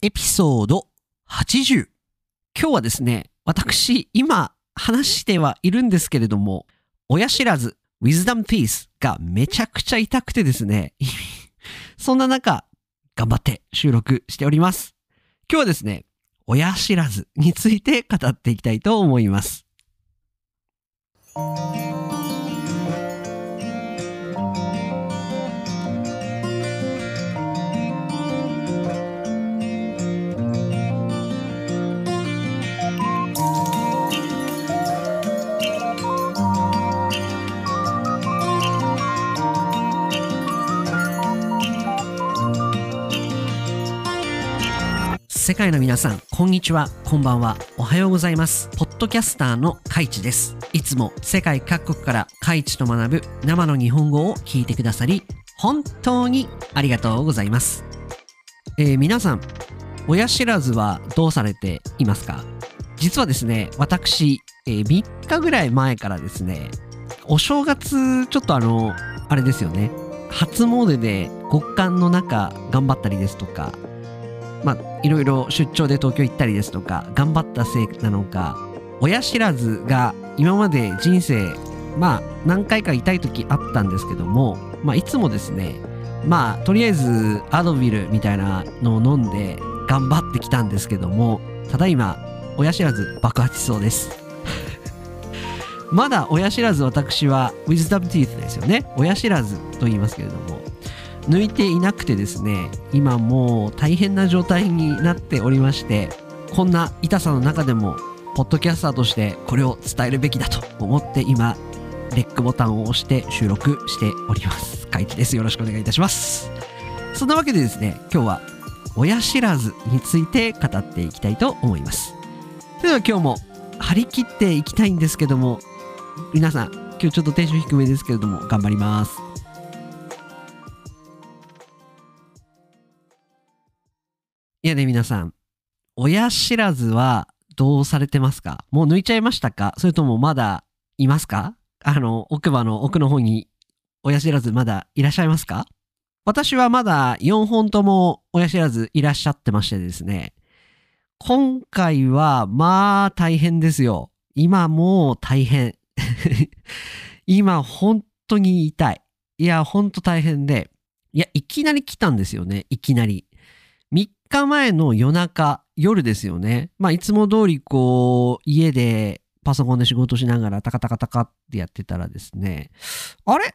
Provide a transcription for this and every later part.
エピソード80。今日はですね、私、今話してはいるんですけれども、親知らず、ウィズダムピースがめちゃくちゃ痛くてですね、そんな中、頑張って収録しております。今日はですね、親知らずについて語っていきたいと思います。世界の皆さん、こんにちは、こんばんは、おはようございます。ポッドキャスターのカイチです。いつも世界各国からカイチと学ぶ生の日本語を聞いてくださり、本当にありがとうございます。えー皆さん、親知らずはどうされていますか？実はですね、私、えー3日ぐらい前からですね、お正月、ちょっとあの、あれですよね、初詣で極寒の中頑張ったりですとか、まあ、いろいろ出張で東京行ったりですとか、頑張ったせいなのか、親知らずが今まで人生、まあ、何回か痛い時あったんですけども、まあ、いつもですね、まあ、とりあえずアドビルみたいなのを飲んで頑張ってきたんですけども、ただいま、親知らず爆発しそうです。まだ親知らず私は wisdom teeth ですよね。親知らずと言いますけれども、抜いていなくてですね今もう大変な状態になっておりましてこんな痛さの中でもポッドキャスターとしてこれを伝えるべきだと思って今レックボタンを押して収録しております。カイチです。よろしくお願いいたします。そんなわけでですね今日は親知らずについて語っていきたいと思います。それでは今日も張り切っていきたいんですけども皆さん今日ちょっとテンション低めですけれども頑張ります。いやね、皆さん。親知らずはどうされてますか？もう抜いちゃいましたか？それともまだいますか？あの、奥歯の奥の方に親知らずまだいらっしゃいますか？私はまだ4本とも親知らずいらっしゃってましてですね。今回はまあ大変ですよ。今もう大変。今本当に痛い。いや、本当大変で。いや、いきなり来たんですよね。いきなり。3日前の夜中、夜ですよね。まあ、いつも通りこう、家でパソコンで仕事しながらタカタカタカってやってたらですね、あれ？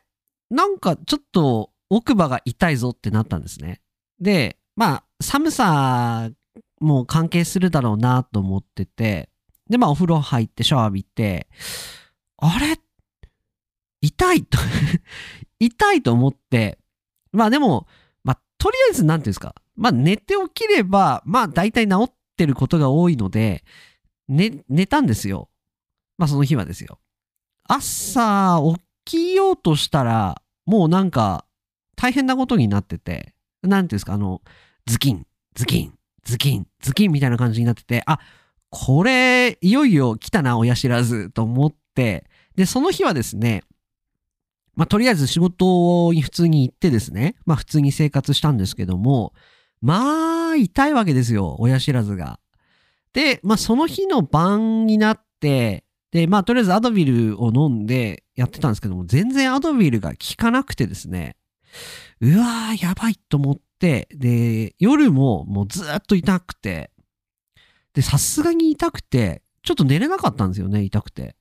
なんかちょっと奥歯が痛いぞってなったんですね。で、まあ、寒さも関係するだろうなと思ってて、で、まあ、お風呂入ってシャワー浴びて、あれ？痛いと 痛いと思って、まあでも、まあ、とりあえず、なんていうんですか、まあ、寝て起きれば、まあ、大体治ってることが多いので、寝、寝たんですよ。まあ、その日はですよ。朝、起きようとしたら、もうなんか、大変なことになってて、なんていうんですか、あの、ズキン、ズキン、ズキン、ズキンみたいな感じになってて、あ、これ、いよいよ来たな、親知らず、と思って、で、その日はですね、まあ、とりあえず仕事に普通に行ってですね、まあ、普通に生活したんですけども、まあ、痛いわけですよ、親知らずが。で、まあ、その日の晩になって、で、まあ、とりあえずアドビルを飲んでやってたんですけども、全然アドビルが効かなくてですね、うわー、やばいと思って、で、夜ももうずーっと痛くて、で、さすがに痛くて、ちょっと寝れなかったんですよね、痛くて。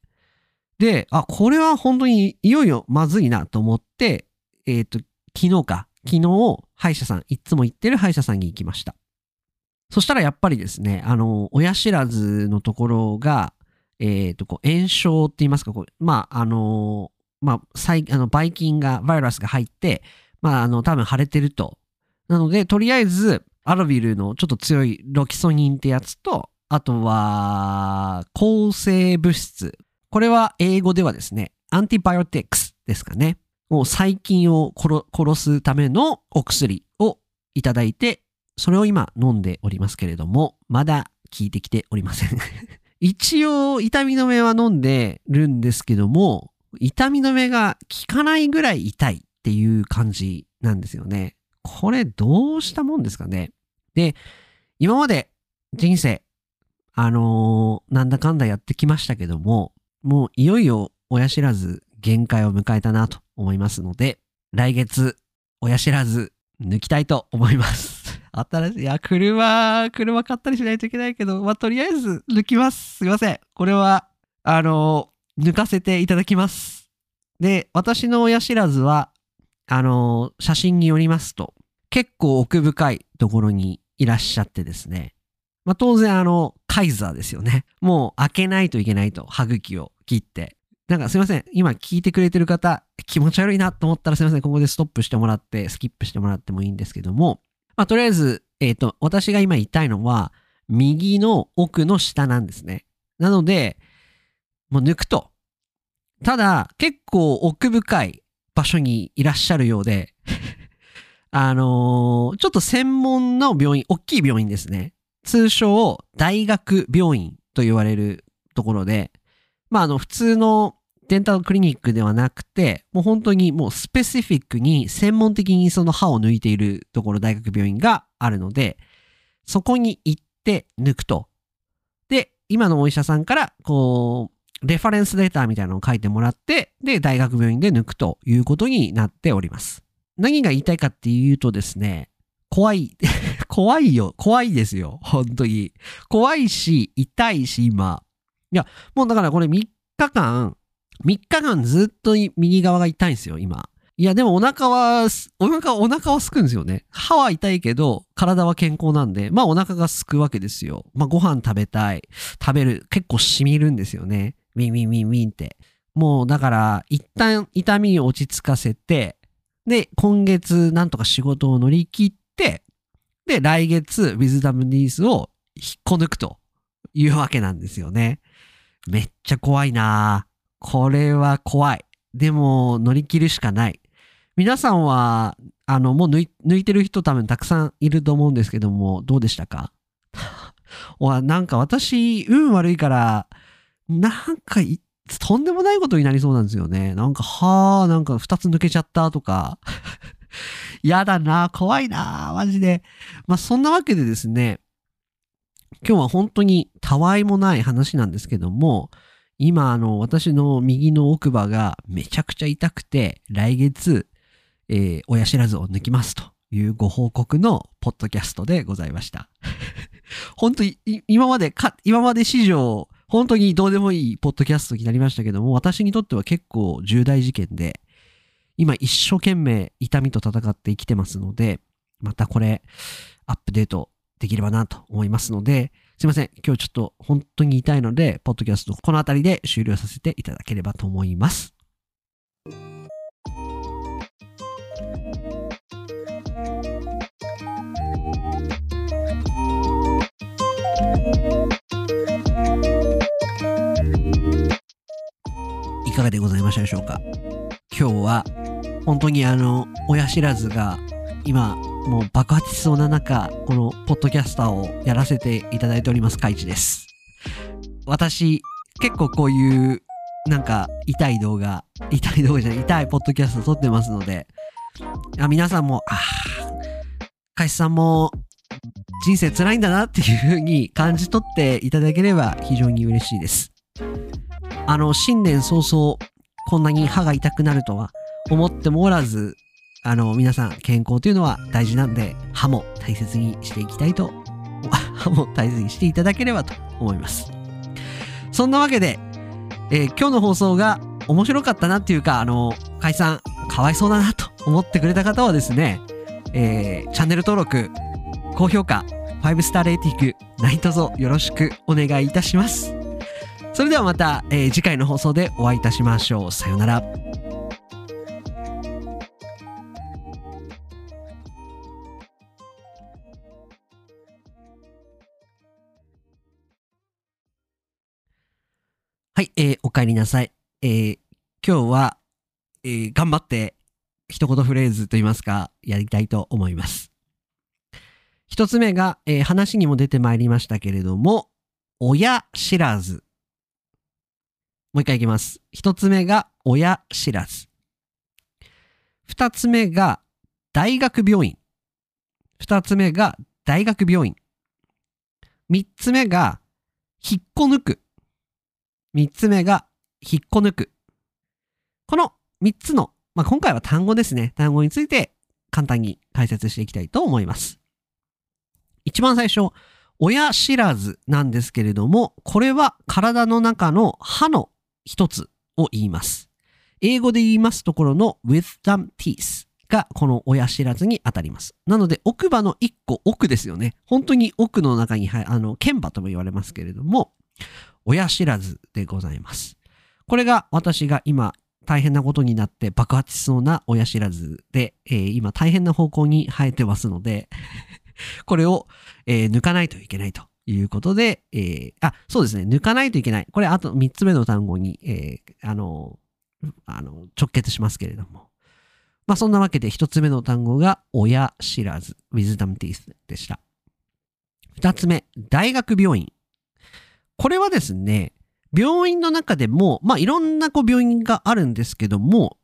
で、あ、これは本当にいよいよまずいなと思って、えっ、と、昨日か、昨日、歯医者さん、いつも行ってる歯医者さんに行きました。そしたらやっぱりですね、あの、親知らずのところが、えっ、と、こう、炎症って言いますか、こう、まあ、あの、まあ、細あの、ばい菌が、バイラスが入って、まあ、あの、多分腫れてると。なので、とりあえず、アロビルのちょっと強いロキソニンってやつと、あとは、抗生物質。これは英語ではですね、アンティバイオティクスですかね。もう細菌を殺すためのお薬をいただいて、それを今飲んでおりますけれども、まだ効いてきておりません。一応、痛み止めは飲んでるんですけども、痛み止めが効かないぐらい痛いっていう感じなんですよね。これどうしたもんですかね。で、今まで人生、あのーなんだかんだやってきましたけども、もういよいよ親知らず限界を迎えたなと思いますので、来月、親知らず抜きたいと思います。新しい、いや、車、車買ったりしないといけないけど、まあ、とりあえず抜きます。すいません。これは、あの抜かせていただきます。で、私の親知らずは、あの写真によりますと、結構奥深いところにいらっしゃってですね。まあ、当然あの、カイザーですよね。もう開けないといけないと、歯茎を切って。なんかすいません。今聞いてくれてる方、気持ち悪いなと思ったらすいません。ここでストップしてもらって、スキップしてもらってもいいんですけども。まあ、とりあえず、えっ、と、私が今言いたいのは、右の奥の下なんですね。なので、もう抜くと。ただ、結構奥深い場所にいらっしゃるようで、あのーちょっと専門の病院、大きい病院ですね。通称、大学病院と言われるところで、まあ、あの、普通のデンタルクリニックではなくて、もう本当にもうスペシフィックに専門的にその歯を抜いているところ、大学病院があるので、そこに行って抜くと。で、今のお医者さんから、こう、レファレンスレタみたいなのを書いてもらって、で、大学病院で抜くということになっております。何が言いたいかっていうとですね、怖い、怖いよ、怖いですよ、本当に。怖いし、痛いし、今。いや、もうだからこれ3日間、3日間ずっと右側が痛いんですよ、今。いや、でもお腹は、お腹、お腹はすくんですよね。歯は痛いけど、体は健康なんで、まあお腹がすくわけですよ。まあご飯食べたい。食べる。結構染みるんですよね。ウィンウィンウィンウィンって。もうだから、一旦痛みを落ち着かせて、で、今月なんとか仕事を乗り切って、で、来月、 wisdom teeth を引っこ抜くというわけなんですよね。めっちゃ怖いなこれは怖い。でも、乗り切るしかない。皆さんは、あの、もう抜いてる人多分たくさんいると思うんですけども、どうでしたか？わなんか私、運悪いから、なんか、とんでもないことになりそうなんですよね。なんか、はあ、なんか二つ抜けちゃったとか。やだな、怖いな、マジで。まあ、そんなわけでですね、今日は本当にたわいもない話なんですけども、今、あの、私の右の奥歯がめちゃくちゃ痛くて、来月、えー親知らずを抜きますというご報告のポッドキャストでございました。本当に、今までか、今まで史上、本当にどうでもいいポッドキャストになりましたけども、私にとっては結構重大事件で、今一生懸命痛みと戦って生きてますので、またこれ、アップデートできればなと思いますので、すいません。今日ちょっと本当に痛いので、ポッドキャストこの辺りで終了させていただければと思います。いかがでございましたでしょうか？今日は本当にあの親知らずが今もう爆発しそうな中このポッドキャスターをやらせていただいておりますカイチです。私結構こういうなんか痛い動画痛い動画じゃない痛いポッドキャスト撮ってますのであ皆さんもあーカイチさんも人生辛いんだなっていう風に感じ取っていただければ非常に嬉しいです。あの、新年早々、こんなに歯が痛くなるとは思ってもおらず、あの、皆さん、健康というのは大事なんで、歯も大切にしていきたいと、歯も大切にしていただければと思います。そんなわけで、えー今日の放送が面白かったなっていうか、あの、解散、かわいそうだなと思ってくれた方はですね、えーチャンネル登録、高評価、5スターレーティング、何卒よろしくお願いいたします。それではまた、えー次回の放送でお会いいたしましょう。さようなら。はい、えーお帰りなさい。えー今日は、えー頑張って一言フレーズといいますか、やりたいと思います。一つ目が、えー話にも出てまいりましたけれども、親知らず。もう一回いきます。一つ目が親知らず。二つ目が大学病院。二つ目が大学病院。三つ目が、引っこ抜く。三つ目が、引っこ抜く。この三つの、まあ、今回は単語ですね。単語について簡単に解説していきたいと思います。一番最初、親知らずなんですけれども、これは体の中の歯の一つを言います。英語で言いますところの wisdom teeth がこの親知らずに当たります。なので奥歯の一個奥ですよね。本当に奥の中に、あの、剣歯とも言われますけれども、親知らずでございます。これが私が今大変なことになって爆発しそうな親知らずで、えー、今大変な方向に生えてますので これを、えー、抜かないといけないということで、えー、あ、そうですね、抜かないといけない。これあと3つ目の単語に、え、あの、あの、直結しますけれども。まあそんなわけで1つ目の単語が親知らず、wisdom teeth でした。2つ目、大学病院。これはですね、病院の中でも、まあいろんなこう病院があるんですけども、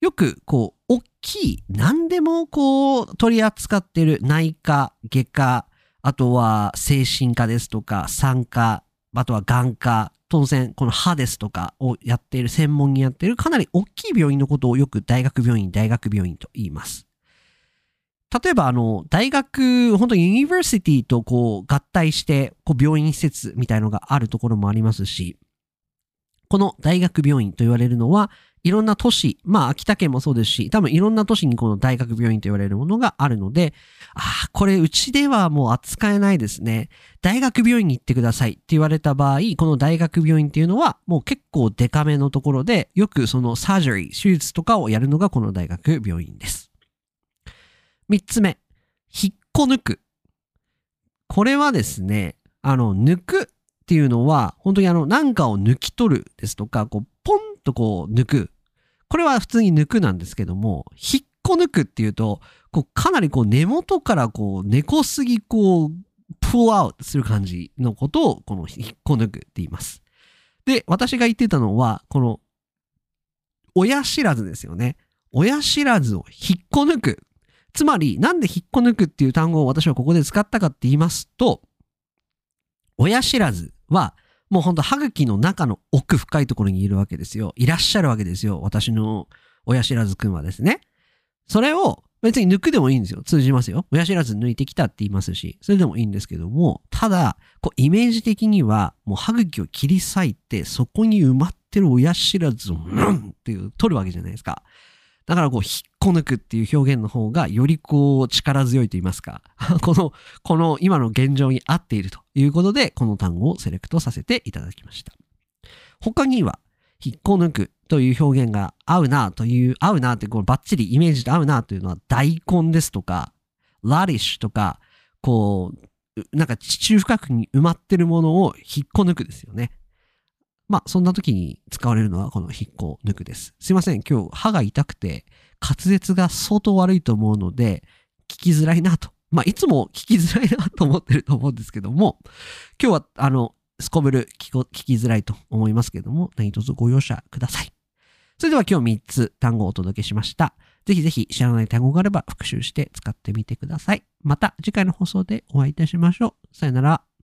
よくこう、大きい、何でもこう取り扱ってる内科、外科、あとは精神科ですとか、産科、あとは眼科、当然この歯ですとかをやっている、専門にやっているかなり大きい病院のことをよく大学病院、大学病院と言います。例えばあの、大学、本当に university とこう合体して、こう病院施設みたいのがあるところもありますし、この大学病院と言われるのは、いろんな都市、まあ秋田県もそうですし、多分いろんな都市にこの大学病院と言われるものがあるので、ああ、これうちではもう扱えないですね。大学病院に行ってくださいって言われた場合、この大学病院っていうのはもう結構デカめのところで、よくそのサージャリー、手術とかをやるのがこの大学病院です。三つ目、引っこ抜く。これはですね、あの、抜くっていうのは、本当にあの、なんかを抜き取るですとか、こう、ポンとこう、抜く。これは普通に抜くなんですけども、引っこ抜くっていうと、こうかなりこう根元からこう根こすぎこう、プルアウトする感じのことをこの引っこ抜くって言います。で、私が言ってたのは、この親知らずですよね。親知らずを引っこ抜く。つまり、なんで引っこ抜くっていう単語を私はここで使ったかって言いますと、親知らずはもうほんと歯茎の中の奥深いところにいるわけですよ。いらっしゃるわけですよ。私の親知らずくんはですね。それを別に抜くでもいいんですよ。通じますよ。親知らず抜いてきたって言いますし、それでもいいんですけども、ただ、こうイメージ的には、もう歯茎を切り裂いて、そこに埋まってる親知らずを、うんっていう、取るわけじゃないですか。だからこう、引っこ抜くっていう表現の方が、よりこう、力強いと言いますか、この、この今の現状に合っているということで、この単語をセレクトさせていただきました。他には、引っこ抜くという表現が合うなという、合うなってこうバッチリイメージと合うなというのは大根ですとか、ラディッシュとか、こう、なんか地中深くに埋まってるものを引っこ抜くですよね。まあ、そんな時に使われるのはこの引っこ抜くです。すいません。今日歯が痛くて滑舌が相当悪いと思うので、聞きづらいなと。まあ、いつも聞きづらいなと思ってると思うんですけども、今日は、あの、すこぶる聞きづらいと思いますけども、何卒ご容赦ください。それでは今日3つ単語をお届けしました。ぜひぜひ知らない単語があれば復習して使ってみてください。また次回の放送でお会いいたしましょう。さよなら。